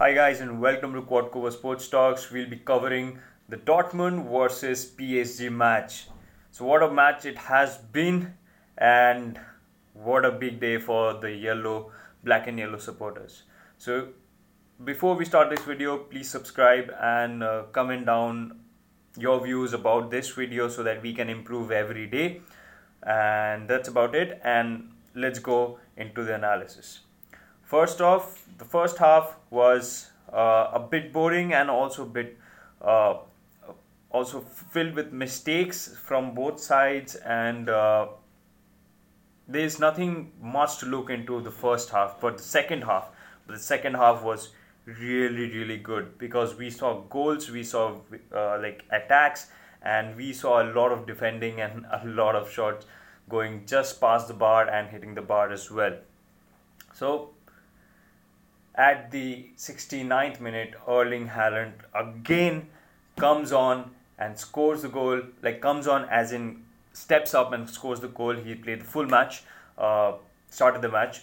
Hi guys and welcome to Quad Cover Sports Talks. We'll be covering the Dortmund versus PSG match. So what a match it has been and what a big day for the yellow, black and yellow supporters. So before we start this video, please subscribe and uh, comment down your views about this video so that we can improve every day. And that's about it and let's go into the analysis. First off, the first half was uh, a bit boring and also bit uh, also filled with mistakes from both sides and uh, there's nothing much to look into the first half but the second half but the second half was really really good because we saw goals we saw uh, like attacks and we saw a lot of defending and a lot of shots going just past the bar and hitting the bar as well. So at the 69th minute, Erling Haaland again comes on and scores the goal. Like comes on as in steps up and scores the goal. He played the full match, uh, started the match,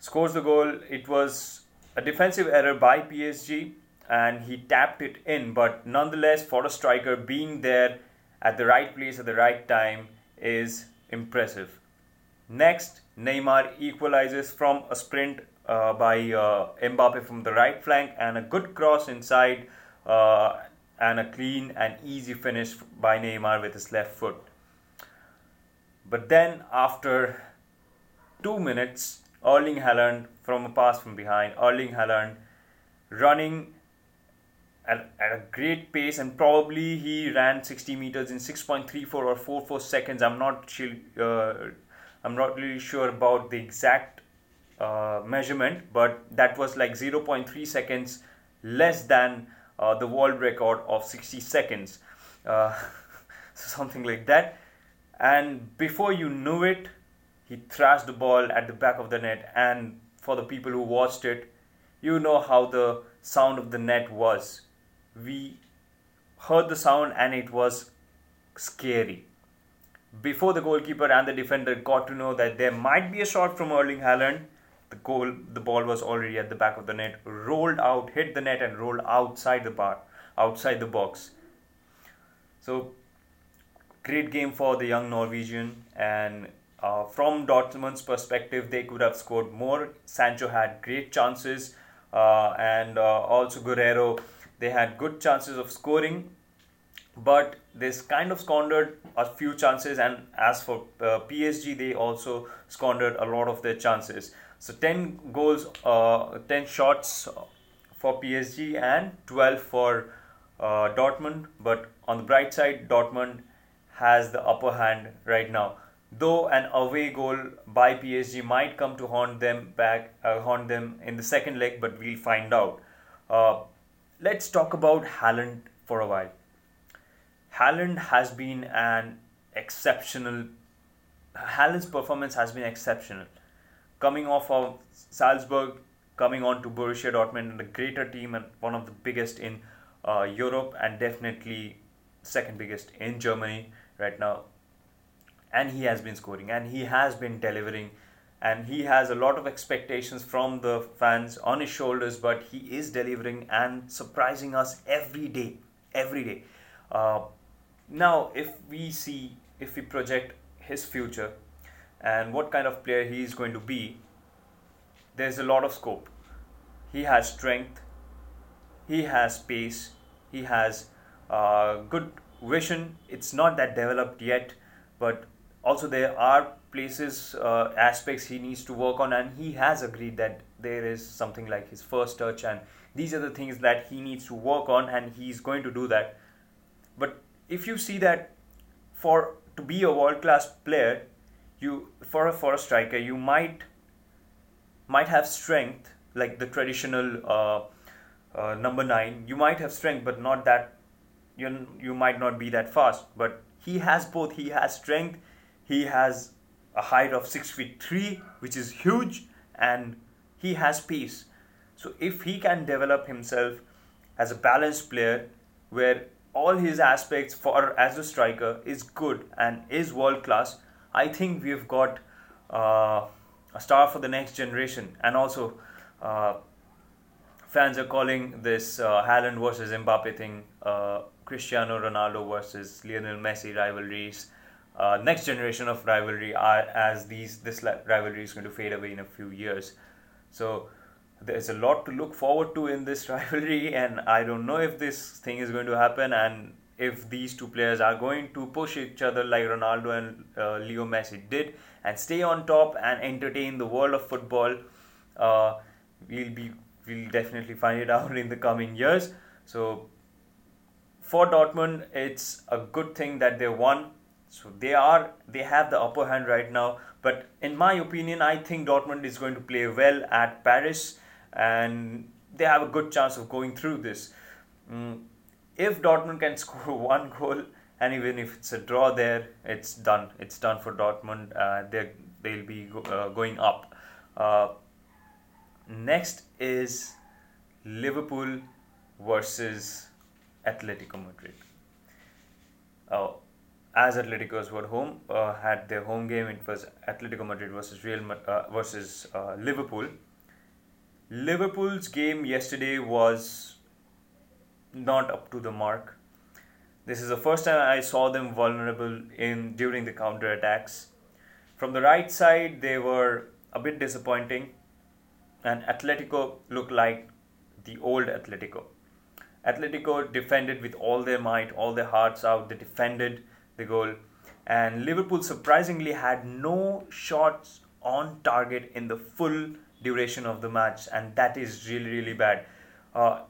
scores the goal. It was a defensive error by PSG and he tapped it in. But nonetheless, for a striker, being there at the right place at the right time is impressive. Next, Neymar equalizes from a sprint uh, by uh, Mbappe from the right flank and a good cross inside uh, and a clean and easy finish by Neymar with his left foot. But then after two minutes, Erling Haaland from a pass from behind, Erling Haaland running at, at, a great pace and probably he ran 60 meters in 6.34 or 44 seconds. I'm not sure. Uh, I'm not really sure about the exact uh, measurement, but that was like 0.3 seconds less than uh, the world record of 60 seconds. Uh, something like that. And before you knew it, he thrashed the ball at the back of the net. And for the people who watched it, you know how the sound of the net was. We heard the sound and it was scary before the goalkeeper and the defender got to know that there might be a shot from Erling Haaland, the goal, the ball was already at the back of the net, rolled out, hit the net, and rolled outside the bar, outside the box. So, great game for the young Norwegian, and uh, from Dortmund's perspective, they could have scored more. Sancho had great chances, uh, and uh, also Guerreiro they had good chances of scoring but this kind of squandered a few chances and as for uh, PSG they also squandered a lot of their chances so 10 goals uh, 10 shots for PSG and 12 for uh, Dortmund but on the bright side Dortmund has the upper hand right now though an away goal by PSG might come to haunt them back uh, haunt them in the second leg but we'll find out uh, let's talk about Haaland for a while Haaland has been an exceptional. Haaland's performance has been exceptional. Coming off of Salzburg, coming on to Borussia Dortmund, and a greater team and one of the biggest in uh, Europe and definitely second biggest in Germany right now. And he has been scoring and he has been delivering and he has a lot of expectations from the fans on his shoulders, but he is delivering and surprising us every day. Every day. Uh, now, if we see, if we project his future and what kind of player he is going to be, there's a lot of scope. He has strength, he has pace, he has uh, good vision. It's not that developed yet, but also there are places, uh, aspects he needs to work on, and he has agreed that there is something like his first touch, and these are the things that he needs to work on, and he's going to do that. But if you see that for to be a world class player you for a for a striker you might might have strength like the traditional uh, uh, number 9 you might have strength but not that you you might not be that fast. But he has both. He has strength. He has a height of 6 feet 3 which is huge and he has pace. So if he can develop himself as a balanced player where all his aspects for as a striker is good and is world class, I think we've got uh, a star for the next generation. And also, uh, fans are calling this uh, Haaland versus Mbappe thing uh, Cristiano Ronaldo versus Lionel Messi rivalries. Uh, next generation of rivalry as these this rivalry is going to fade away in a few years. So there's a lot to look forward to in this rivalry, and I don't know if this thing is going to happen and if these two players are going to push each other like Ronaldo and uh, Leo Messi did and stay on top and entertain the world of football. Uh, we'll be we'll definitely find it out in the coming years. So for Dortmund, it's a good thing that they won. So they are they have the upper hand right now. But in my opinion, I think Dortmund is going to play well at Paris, and they have a good chance of going through this. Mm, if Dortmund can score one goal, and even if it's a draw there, it's done. It's done for Dortmund. Uh, they they'll be go, uh, going up. Uh, next is Liverpool versus Atletico Madrid. Uh, as Atleticos were home, uh, had their home game. It was Atletico Madrid versus Real uh, versus uh, Liverpool. Liverpool's game yesterday was not up to the mark. This is the first time I saw them vulnerable in during the counter attacks. From the right side, they were a bit disappointing, and Atletico looked like the old Atletico. Atletico defended with all their might, all their hearts out. They defended the goal, and Liverpool surprisingly had no shots on target in the full duration of the match, and that is really really bad. Uh,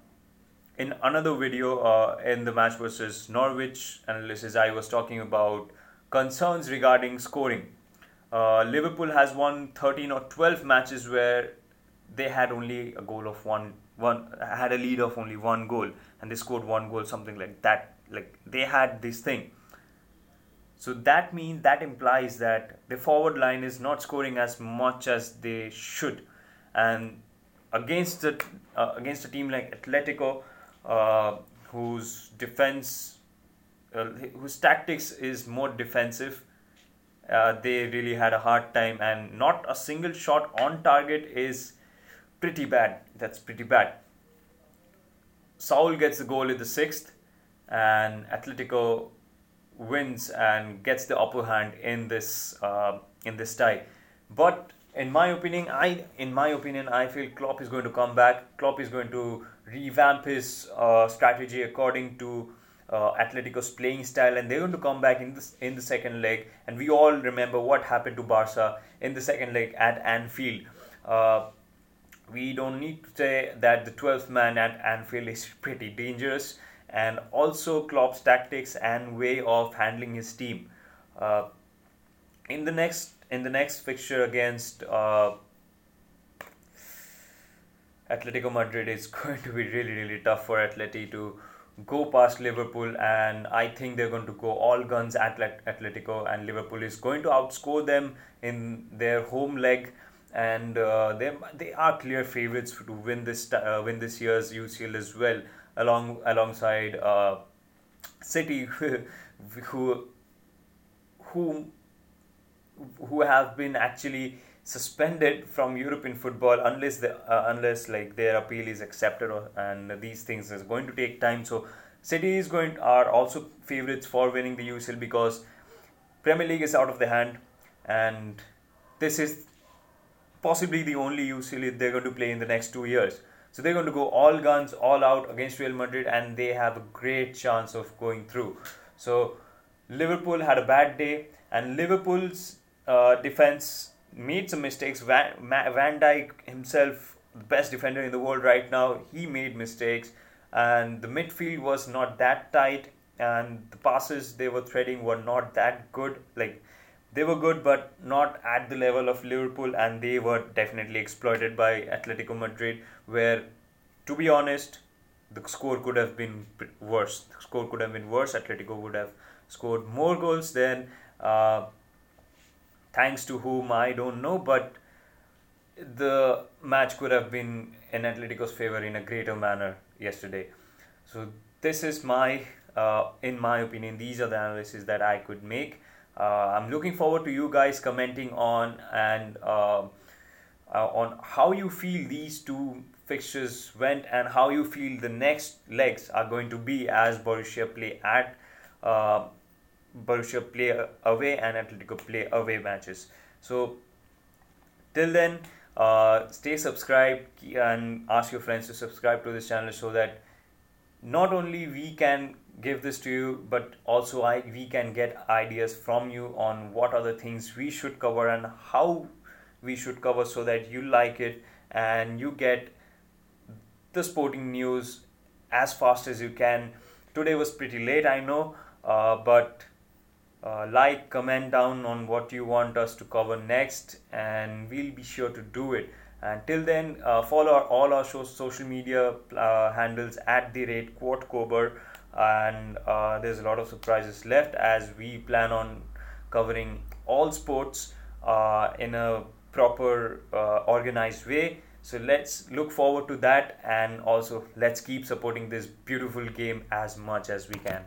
in another video uh, in the match versus Norwich analysis, I was talking about concerns regarding scoring. Uh, Liverpool has won 13 or 12 matches where they had only a goal of one one had a lead of only one goal and they scored one goal something like that like they had this thing so that means that implies that the forward line is not scoring as much as they should and against the uh, against a team like Atletico uh, whose defense uh, whose tactics is more defensive uh, they really had a hard time and not a single shot on target is pretty bad. That's pretty bad. Saul gets the goal in the sixth, and Atletico wins and gets the upper hand in this uh, in this tie. But in my opinion, I in my opinion, I feel Klopp is going to come back. Klopp is going to revamp his uh, strategy according to uh, Atletico's playing style, and they're going to come back in the in the second leg. And we all remember what happened to Barca in the second leg at Anfield. Uh, we don't need to say that the 12th man at Anfield is pretty dangerous and also Klopp's tactics and way of handling his team. Uh, in the next in the next fixture against uh, Atletico Madrid is going to be really really tough for Atleti to go past Liverpool and I think they're going to go all guns at Atletico and Liverpool is going to outscore them in their home leg and uh, they they are clear favorites to win this uh, win this year's UCL as well, along alongside uh, City, who who who have been actually suspended from European football unless the uh, unless like their appeal is accepted or, and these things is going to take time. So City is going are also favorites for winning the UCL because Premier League is out of the hand and this is possibly the only UCL they're going to play in the next two years. So they're going to go all guns, all out against Real Madrid, and they have a great chance of going through. So Liverpool had a bad day, and Liverpool's uh, defense made some mistakes. Van, Van Dijk himself, the best defender in the world right now, he made mistakes, and the midfield was not that tight, and the passes they were threading were not that good. Like they were good, but not at the level of Liverpool, and they were definitely exploited by Atletico Madrid. Where, to be honest, the score could have been worse. The score could have been worse. Atletico would have scored more goals than, uh, thanks to whom I don't know, but the match could have been in Atletico's favor in a greater manner yesterday. So this is my, uh, in my opinion, these are the analyses that I could make. Uh, I'm looking forward to you guys commenting on and uh, uh, on how you feel these two fixtures went and how you feel the next legs are going to be as Borussia play at uh, Borussia play away and Atletico play away matches. So till then, uh, stay subscribed and ask your friends to subscribe to this channel so that not only we can give this to you but also I we can get ideas from you on what are the things we should cover and how we should cover so that you like it and you get the sporting news as fast as you can today was pretty late i know uh, but uh, like comment down on what you want us to cover next and we'll be sure to do it. And till then uh, follow our, all our show, social media uh, handles at the rate quote cober and uh, there's a lot of surprises left as we plan on covering all sports uh, in a proper organized way. So let's look forward to that and also let's keep supporting this beautiful game as much as we can